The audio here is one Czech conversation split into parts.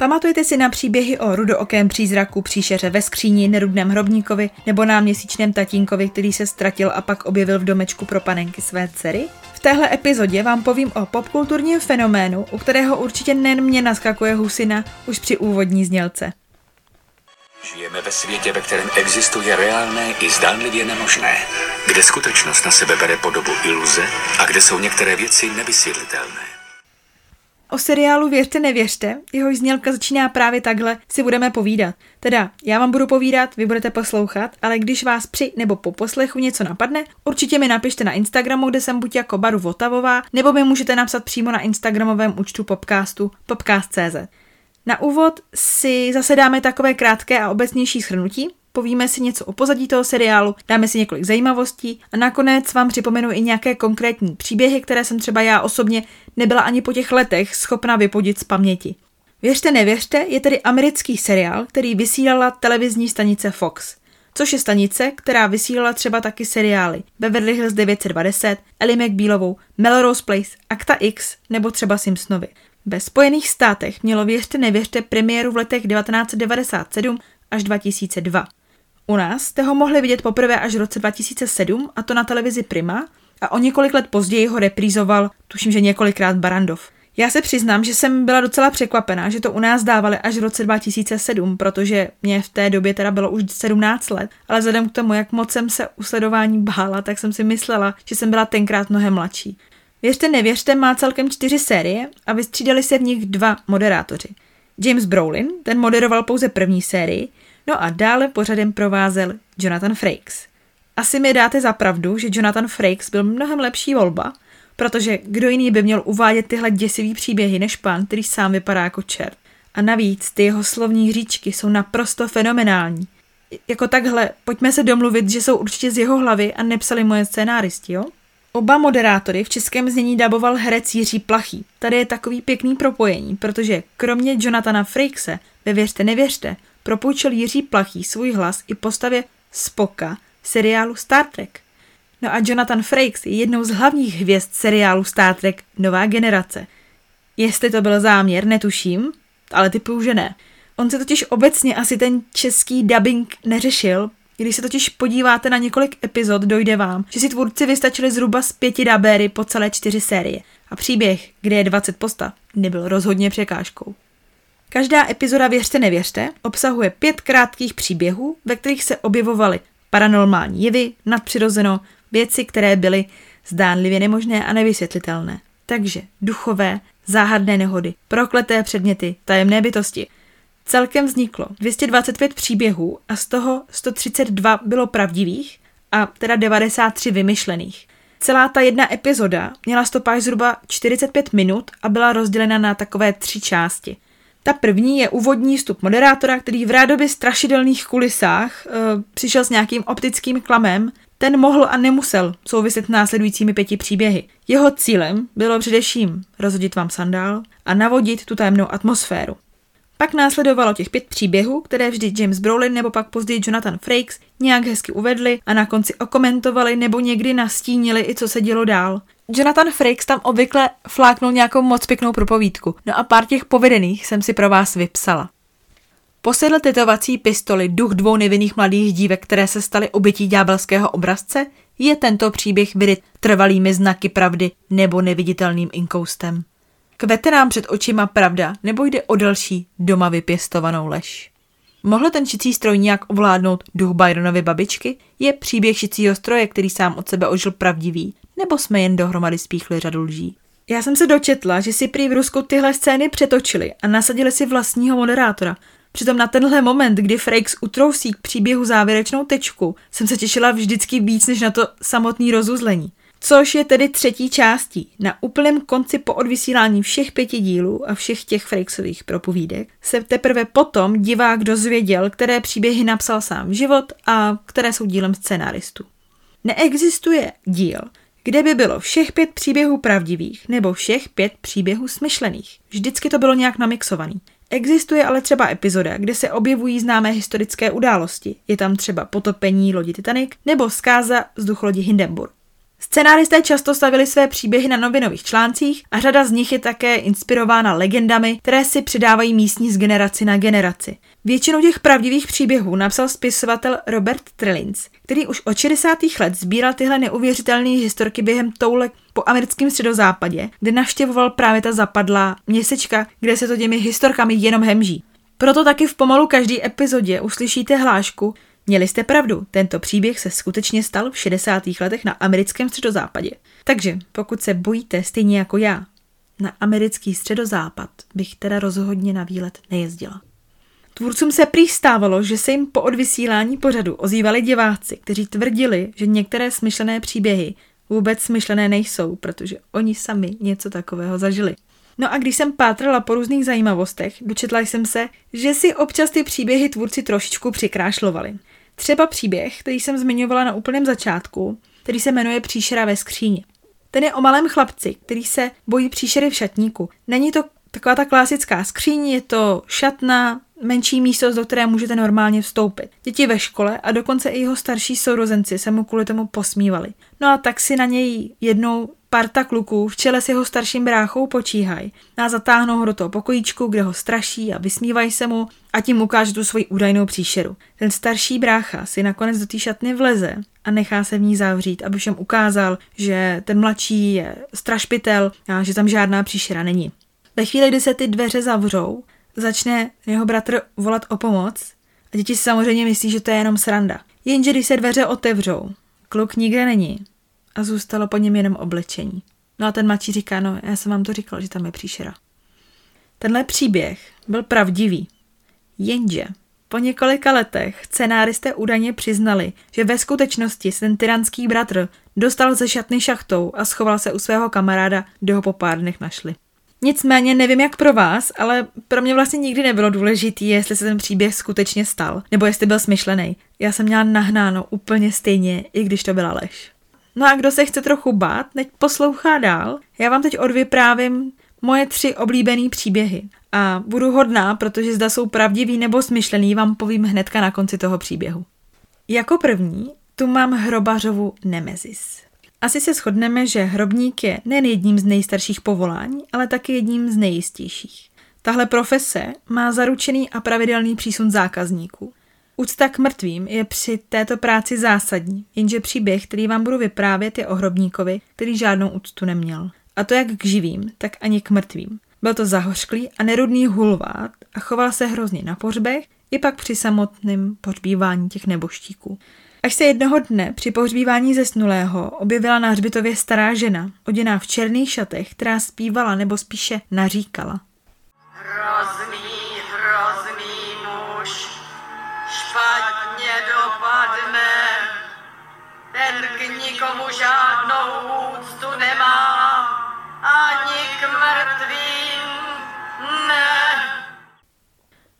Pamatujete si na příběhy o rudookém přízraku, příšeře ve skříni, nerudném hrobníkovi nebo náměsíčném tatínkovi, který se ztratil a pak objevil v domečku pro panenky své dcery? V téhle epizodě vám povím o popkulturním fenoménu, u kterého určitě nejen mě naskakuje husina už při úvodní znělce. Žijeme ve světě, ve kterém existuje reálné i zdánlivě nemožné, kde skutečnost na sebe bere podobu iluze a kde jsou některé věci nevysvětlitelné. O seriálu Věřte nevěřte, jehož znělka začíná právě takhle, si budeme povídat. Teda, já vám budu povídat, vy budete poslouchat, ale když vás při nebo po poslechu něco napadne, určitě mi napište na Instagramu, kde jsem buď jako Baru Votavová, nebo mi můžete napsat přímo na Instagramovém účtu Popcastu popcast.cz. Na úvod si zase dáme takové krátké a obecnější shrnutí, povíme si něco o pozadí toho seriálu, dáme si několik zajímavostí a nakonec vám připomenu i nějaké konkrétní příběhy, které jsem třeba já osobně nebyla ani po těch letech schopna vypodit z paměti. Věřte, nevěřte, je tedy americký seriál, který vysílala televizní stanice Fox, což je stanice, která vysílala třeba taky seriály Beverly Hills 920, Ellie McBealovou, Melrose Place, Acta X nebo třeba Simpsonovi. Ve Spojených státech mělo Věřte, nevěřte premiéru v letech 1997 až 2002. U nás jste ho mohli vidět poprvé až v roce 2007 a to na televizi Prima a o několik let později ho reprízoval, tuším, že několikrát Barandov. Já se přiznám, že jsem byla docela překvapená, že to u nás dávali až v roce 2007, protože mě v té době teda bylo už 17 let, ale vzhledem k tomu, jak moc jsem se u sledování bála, tak jsem si myslela, že jsem byla tenkrát mnohem mladší. Věřte, nevěřte, má celkem čtyři série a vystřídali se v nich dva moderátoři. James Brolin, ten moderoval pouze první sérii, no a dále pořadem provázel Jonathan Frakes. Asi mi dáte za pravdu, že Jonathan Frakes byl mnohem lepší volba, protože kdo jiný by měl uvádět tyhle děsivý příběhy než pán, který sám vypadá jako čert. A navíc ty jeho slovní říčky jsou naprosto fenomenální. Jako takhle, pojďme se domluvit, že jsou určitě z jeho hlavy a nepsali moje scénáristi, jo? Oba moderátory v českém znění daboval herec Jiří Plachý. Tady je takový pěkný propojení, protože kromě Jonathana Frakese, ve Věřte nevěřte, propůjčil Jiří Plachý svůj hlas i postavě Spoka seriálu Star Trek. No a Jonathan Frakes je jednou z hlavních hvězd seriálu Star Trek Nová generace. Jestli to byl záměr, netuším, ale typuju, že ne. On se totiž obecně asi ten český dubbing neřešil, když se totiž podíváte na několik epizod, dojde vám, že si tvůrci vystačili zhruba z pěti dabéry po celé čtyři série. A příběh, kde je 20 postav, nebyl rozhodně překážkou. Každá epizoda Věřte nevěřte obsahuje pět krátkých příběhů, ve kterých se objevovaly paranormální jevy, nadpřirozeno, věci, které byly zdánlivě nemožné a nevysvětlitelné. Takže duchové, záhadné nehody, prokleté předměty, tajemné bytosti. Celkem vzniklo 225 příběhů a z toho 132 bylo pravdivých a teda 93 vymyšlených. Celá ta jedna epizoda měla stopáž zhruba 45 minut a byla rozdělena na takové tři části – ta první je úvodní vstup moderátora, který v rádoby strašidelných kulisách e, přišel s nějakým optickým klamem. Ten mohl a nemusel souviset následujícími pěti příběhy. Jeho cílem bylo především rozhodit vám sandál a navodit tu tajemnou atmosféru. Pak následovalo těch pět příběhů, které vždy James Brolin nebo pak později Jonathan Frakes nějak hezky uvedli a na konci okomentovali nebo někdy nastínili i co se dělo dál. Jonathan Frakes tam obvykle fláknul nějakou moc pěknou propovídku, no a pár těch povedených jsem si pro vás vypsala. Posedl tetovací pistoli duch dvou nevinných mladých dívek, které se staly obětí ďábelského obrazce, je tento příběh vyryt trvalými znaky pravdy nebo neviditelným inkoustem. Kvete nám před očima pravda, nebo jde o další doma vypěstovanou lež. Mohl ten šicí stroj nějak ovládnout duch Byronovy babičky? Je příběh šicího stroje, který sám od sebe ožil pravdivý? Nebo jsme jen dohromady spíchli řadu lží? Já jsem se dočetla, že si prý v Rusku tyhle scény přetočili a nasadili si vlastního moderátora. Přitom na tenhle moment, kdy Frakes utrousí k příběhu závěrečnou tečku, jsem se těšila vždycky víc než na to samotný rozuzlení. Což je tedy třetí částí. Na úplném konci po odvysílání všech pěti dílů a všech těch Frakesových propovídek se teprve potom divák dozvěděl, které příběhy napsal sám život a které jsou dílem scenáristů. Neexistuje díl, kde by bylo všech pět příběhů pravdivých nebo všech pět příběhů smyšlených. Vždycky to bylo nějak namixovaný. Existuje ale třeba epizoda, kde se objevují známé historické události. Je tam třeba potopení lodi Titanic nebo zkáza vzducholodi Hindenburg. Scenáristé často stavili své příběhy na novinových článcích a řada z nich je také inspirována legendami, které si předávají místní z generaci na generaci. Většinu těch pravdivých příběhů napsal spisovatel Robert Trillins, který už od 60. let sbíral tyhle neuvěřitelné historky během toule po americkém středozápadě, kde navštěvoval právě ta zapadlá měsečka, kde se to těmi historkami jenom hemží. Proto taky v pomalu každý epizodě uslyšíte hlášku, Měli jste pravdu, tento příběh se skutečně stal v 60. letech na americkém středozápadě. Takže pokud se bojíte stejně jako já, na americký středozápad bych teda rozhodně na výlet nejezdila. Tvůrcům se prý stávalo, že se jim po odvysílání pořadu ozývali diváci, kteří tvrdili, že některé smyšlené příběhy vůbec smyšlené nejsou, protože oni sami něco takového zažili. No a když jsem pátrala po různých zajímavostech, dočetla jsem se, že si občas ty příběhy tvůrci trošičku přikrášlovali. Třeba příběh, který jsem zmiňovala na úplném začátku, který se jmenuje Příšera ve skříni. Ten je o malém chlapci, který se bojí příšery v šatníku. Není to taková ta klasická skříň, je to šatna, menší místo, do které můžete normálně vstoupit. Děti ve škole a dokonce i jeho starší sourozenci se mu kvůli tomu posmívali. No a tak si na něj jednou parta kluků v čele s jeho starším bráchou počíhají a zatáhnou ho do toho pokojíčku, kde ho straší a vysmívají se mu a tím ukáže tu svoji údajnou příšeru. Ten starší brácha si nakonec do té šatny vleze a nechá se v ní zavřít, aby všem ukázal, že ten mladší je strašpitel a že tam žádná příšera není. Ve chvíli, kdy se ty dveře zavřou, začne jeho bratr volat o pomoc a děti si samozřejmě myslí, že to je jenom sranda. Jenže když se dveře otevřou, kluk nikde není a zůstalo po něm jenom oblečení. No a ten mladší říká, no já jsem vám to říkal, že tam je příšera. Tenhle příběh byl pravdivý. Jenže po několika letech scenáristé údajně přiznali, že ve skutečnosti se ten tyranský bratr dostal ze šatny šachtou a schoval se u svého kamaráda, kde ho po pár dnech našli. Nicméně nevím jak pro vás, ale pro mě vlastně nikdy nebylo důležitý, jestli se ten příběh skutečně stal, nebo jestli byl smyšlený. Já jsem měla nahnáno úplně stejně, i když to byla lež. No a kdo se chce trochu bát, neď poslouchá dál. Já vám teď odvyprávím moje tři oblíbené příběhy. A budu hodná, protože zda jsou pravdivý nebo smyšlený, vám povím hnedka na konci toho příběhu. Jako první tu mám hrobařovu Nemezis. Asi se shodneme, že hrobník je nejen jedním z nejstarších povolání, ale taky jedním z nejistějších. Tahle profese má zaručený a pravidelný přísun zákazníků. Úcta k mrtvým je při této práci zásadní, jenže příběh, který vám budu vyprávět, je o hrobníkovi, který žádnou úctu neměl. A to jak k živým, tak ani k mrtvým. Byl to zahořklý a nerudný hulvát a choval se hrozně na pohřbech i pak při samotném pohřbívání těch neboštíků. Až se jednoho dne při pohřbívání zesnulého objevila na hřbitově stará žena, oděná v černých šatech, která zpívala nebo spíše naříkala. Hrozný, nikomu žádnou úctu nemá, ani k mrtvým ne.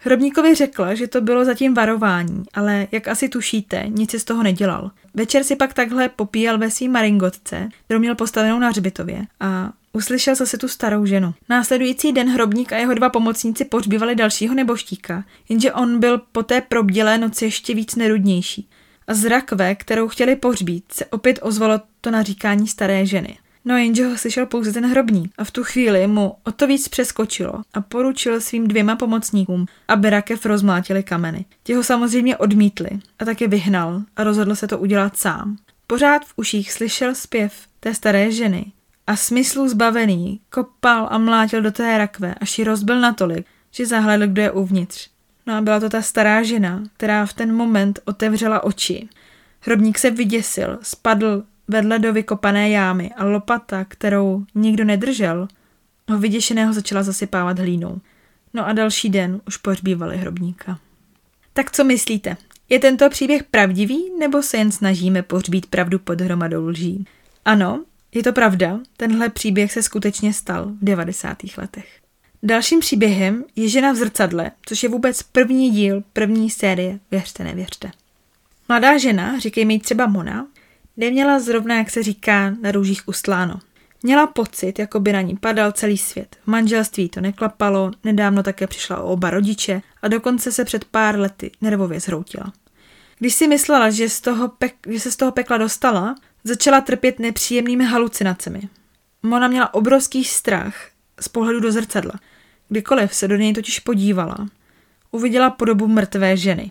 Hrobníkovi řekla, že to bylo zatím varování, ale jak asi tušíte, nic si z toho nedělal. Večer si pak takhle popíjel ve svým maringotce, kterou měl postavenou na hřbitově a uslyšel zase tu starou ženu. Následující den hrobník a jeho dva pomocníci pohřbívali dalšího neboštíka, jenže on byl po té probdělé noci ještě víc nerudnější. A z rakve, kterou chtěli pohřbít, se opět ozvalo to naříkání staré ženy. No jenže ho slyšel pouze ten hrobník a v tu chvíli mu o to víc přeskočilo a poručil svým dvěma pomocníkům, aby rakev rozmlátili kameny. Ti ho samozřejmě odmítli a taky vyhnal a rozhodl se to udělat sám. Pořád v uších slyšel zpěv té staré ženy a smyslu zbavený kopal a mlátil do té rakve, až ji rozbil natolik, že zahledl, kdo je uvnitř. No a byla to ta stará žena, která v ten moment otevřela oči. Hrobník se vyděsil, spadl vedle do vykopané jámy a lopata, kterou nikdo nedržel, ho vyděšeného začala zasypávat hlínou. No a další den už pohřbívali hrobníka. Tak co myslíte? Je tento příběh pravdivý, nebo se jen snažíme pohřbít pravdu pod hromadou lží? Ano, je to pravda, tenhle příběh se skutečně stal v 90. letech. Dalším příběhem je Žena v zrcadle, což je vůbec první díl první série Věřte, nevěřte. Mladá žena, říkej mi třeba Mona, Neměla zrovna, jak se říká, na růžích ustláno. Měla pocit, jako by na ní padal celý svět. V manželství to neklapalo, nedávno také přišla o oba rodiče a dokonce se před pár lety nervově zhroutila. Když si myslela, že, z toho pek- že se z toho pekla dostala, začala trpět nepříjemnými halucinacemi. Mona měla obrovský strach z pohledu do zrcadla. Kdykoliv se do něj totiž podívala, uviděla podobu mrtvé ženy.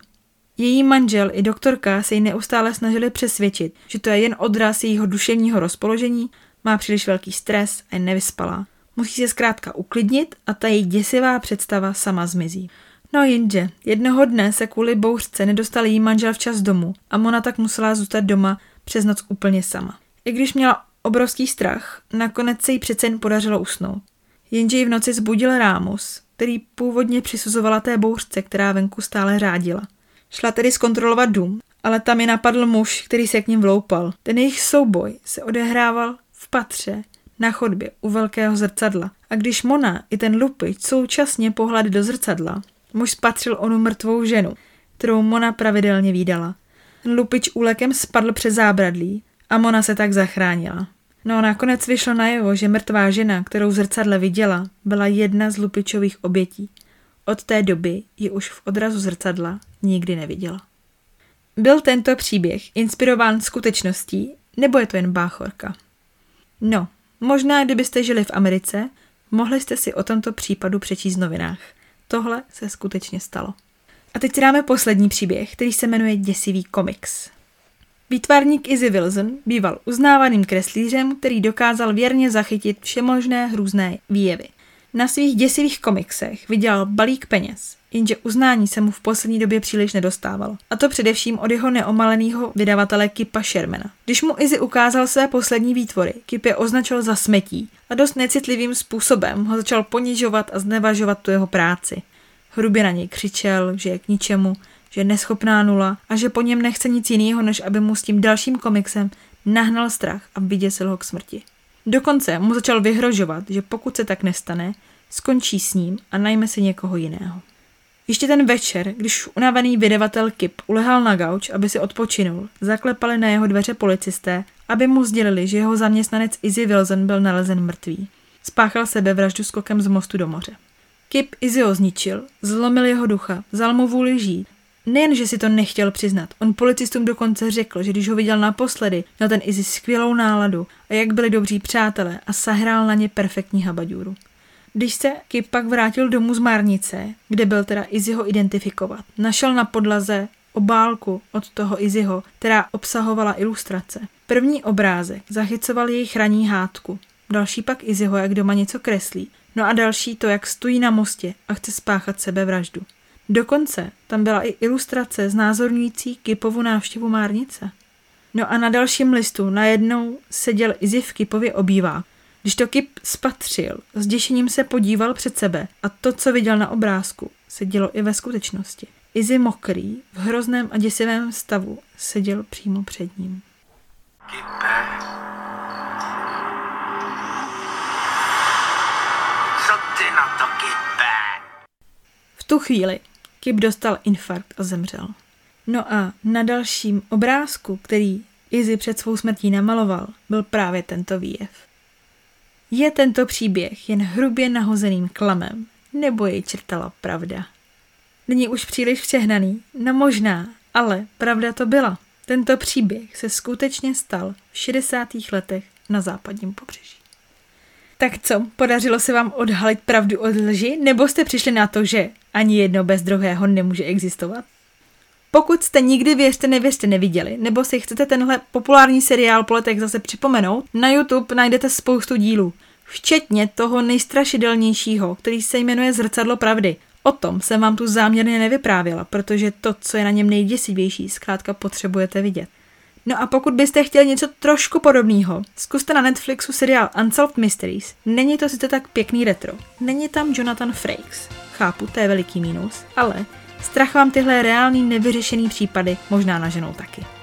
Její manžel i doktorka se jí neustále snažili přesvědčit, že to je jen odraz jejího duševního rozpoložení, má příliš velký stres a je nevyspalá. Musí se zkrátka uklidnit a ta její děsivá představa sama zmizí. No jenže, jednoho dne se kvůli bouřce nedostal jí manžel včas domů a Mona tak musela zůstat doma přes noc úplně sama. I když měla obrovský strach, nakonec se jí přece jen podařilo usnout. Jenže ji v noci zbudil Rámus, který původně přisuzovala té bouřce, která venku stále řádila. Šla tedy zkontrolovat dům, ale tam je napadl muž, který se k ním vloupal. Ten jejich souboj se odehrával v patře, na chodbě u velkého zrcadla. A když Mona i ten lupič současně pohledli do zrcadla, muž spatřil onu mrtvou ženu, kterou Mona pravidelně výdala. Ten lupič úlekem spadl přes zábradlí a Mona se tak zachránila. No nakonec vyšlo najevo, že mrtvá žena, kterou zrcadle viděla, byla jedna z lupičových obětí. Od té doby ji už v odrazu zrcadla nikdy neviděla. Byl tento příběh inspirován skutečností, nebo je to jen báchorka? No, možná kdybyste žili v Americe, mohli jste si o tomto případu přečíst v novinách. Tohle se skutečně stalo. A teď si dáme poslední příběh, který se jmenuje Děsivý komiks. Výtvarník Izzy Wilson býval uznávaným kreslířem, který dokázal věrně zachytit všemožné hrůzné výjevy. Na svých děsivých komiksech vydělal balík peněz, jenže uznání se mu v poslední době příliš nedostávalo. A to především od jeho neomaleného vydavatele Kipa Shermana. Když mu Izzy ukázal své poslední výtvory, Kip je označil za smetí a dost necitlivým způsobem ho začal ponižovat a znevažovat tu jeho práci. Hrubě na něj křičel, že je k ničemu, že je neschopná nula a že po něm nechce nic jiného, než aby mu s tím dalším komiksem nahnal strach a vyděsil ho k smrti. Dokonce mu začal vyhrožovat, že pokud se tak nestane, skončí s ním a najme si někoho jiného. Ještě ten večer, když unavený vydavatel Kip ulehal na gauč, aby si odpočinul, zaklepali na jeho dveře policisté, aby mu sdělili, že jeho zaměstnanec Izzy Wilson byl nalezen mrtvý. Spáchal sebevraždu skokem z mostu do moře. Kip Izzyho zničil, zlomil jeho ducha, vzal mu vůli žít. Nejen, že si to nechtěl přiznat, on policistům dokonce řekl, že když ho viděl naposledy, měl ten Izzy skvělou náladu a jak byli dobří přátelé a sahrál na ně perfektní habaďůru. Když se Kip pak vrátil domů z Márnice, kde byl teda Izzyho identifikovat, našel na podlaze obálku od toho Izzyho, která obsahovala ilustrace. První obrázek zachycoval jejich raní hádku, další pak Izzyho, jak doma něco kreslí, no a další to, jak stojí na mostě a chce spáchat sebevraždu. Dokonce tam byla i ilustrace znázorňující Kipovu návštěvu Márnice. No a na dalším listu najednou seděl Izzy v Kipově obývák když to Kip spatřil, s děšením se podíval před sebe a to, co viděl na obrázku, se dělo i ve skutečnosti. Izzy mokrý, v hrozném a děsivém stavu, seděl přímo před ním. Kipe. Co ty na to, Kipe? V tu chvíli Kip dostal infarkt a zemřel. No a na dalším obrázku, který Izzy před svou smrtí namaloval, byl právě tento výjev. Je tento příběh jen hrubě nahozeným klamem, nebo jej črtala pravda? Není už příliš přehnaný? No možná, ale pravda to byla. Tento příběh se skutečně stal v 60. letech na západním pobřeží. Tak co, podařilo se vám odhalit pravdu od lži, nebo jste přišli na to, že ani jedno bez druhého nemůže existovat? Pokud jste nikdy Věřte nevěřte neviděli, nebo si chcete tenhle populární seriál po letech zase připomenout, na YouTube najdete spoustu dílů, včetně toho nejstrašidelnějšího, který se jmenuje Zrcadlo pravdy. O tom jsem vám tu záměrně nevyprávěla, protože to, co je na něm nejděsivější, zkrátka potřebujete vidět. No a pokud byste chtěli něco trošku podobného, zkuste na Netflixu seriál Unsolved Mysteries. Není to sice tak pěkný retro. Není tam Jonathan Frakes. Chápu, to je veliký mínus, ale Strach vám tyhle reální nevyřešený případy možná naženou taky.